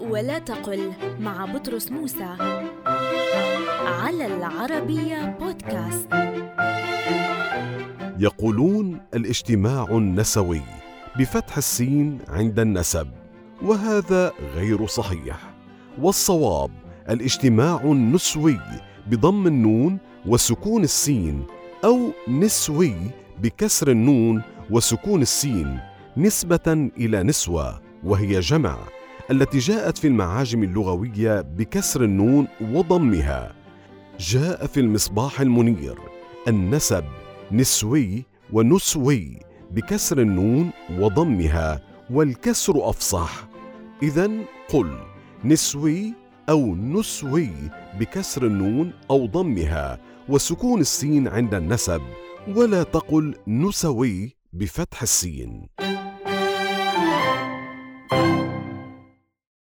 ولا تقل مع بطرس موسى على العربية بودكاست. يقولون الاجتماع النسوي بفتح السين عند النسب وهذا غير صحيح. والصواب الاجتماع النسوي بضم النون وسكون السين أو نسوي بكسر النون وسكون السين نسبة إلى نسوة وهي جمع. التي جاءت في المعاجم اللغوية بكسر النون وضمها. جاء في المصباح المنير. النسب نسوي ونسوي بكسر النون وضمها والكسر أفصح. اذا قل نسوي أو نسوي بكسر النون أو ضمها وسكون السين عند النسب. ولا تقل نسوي بفتح السين.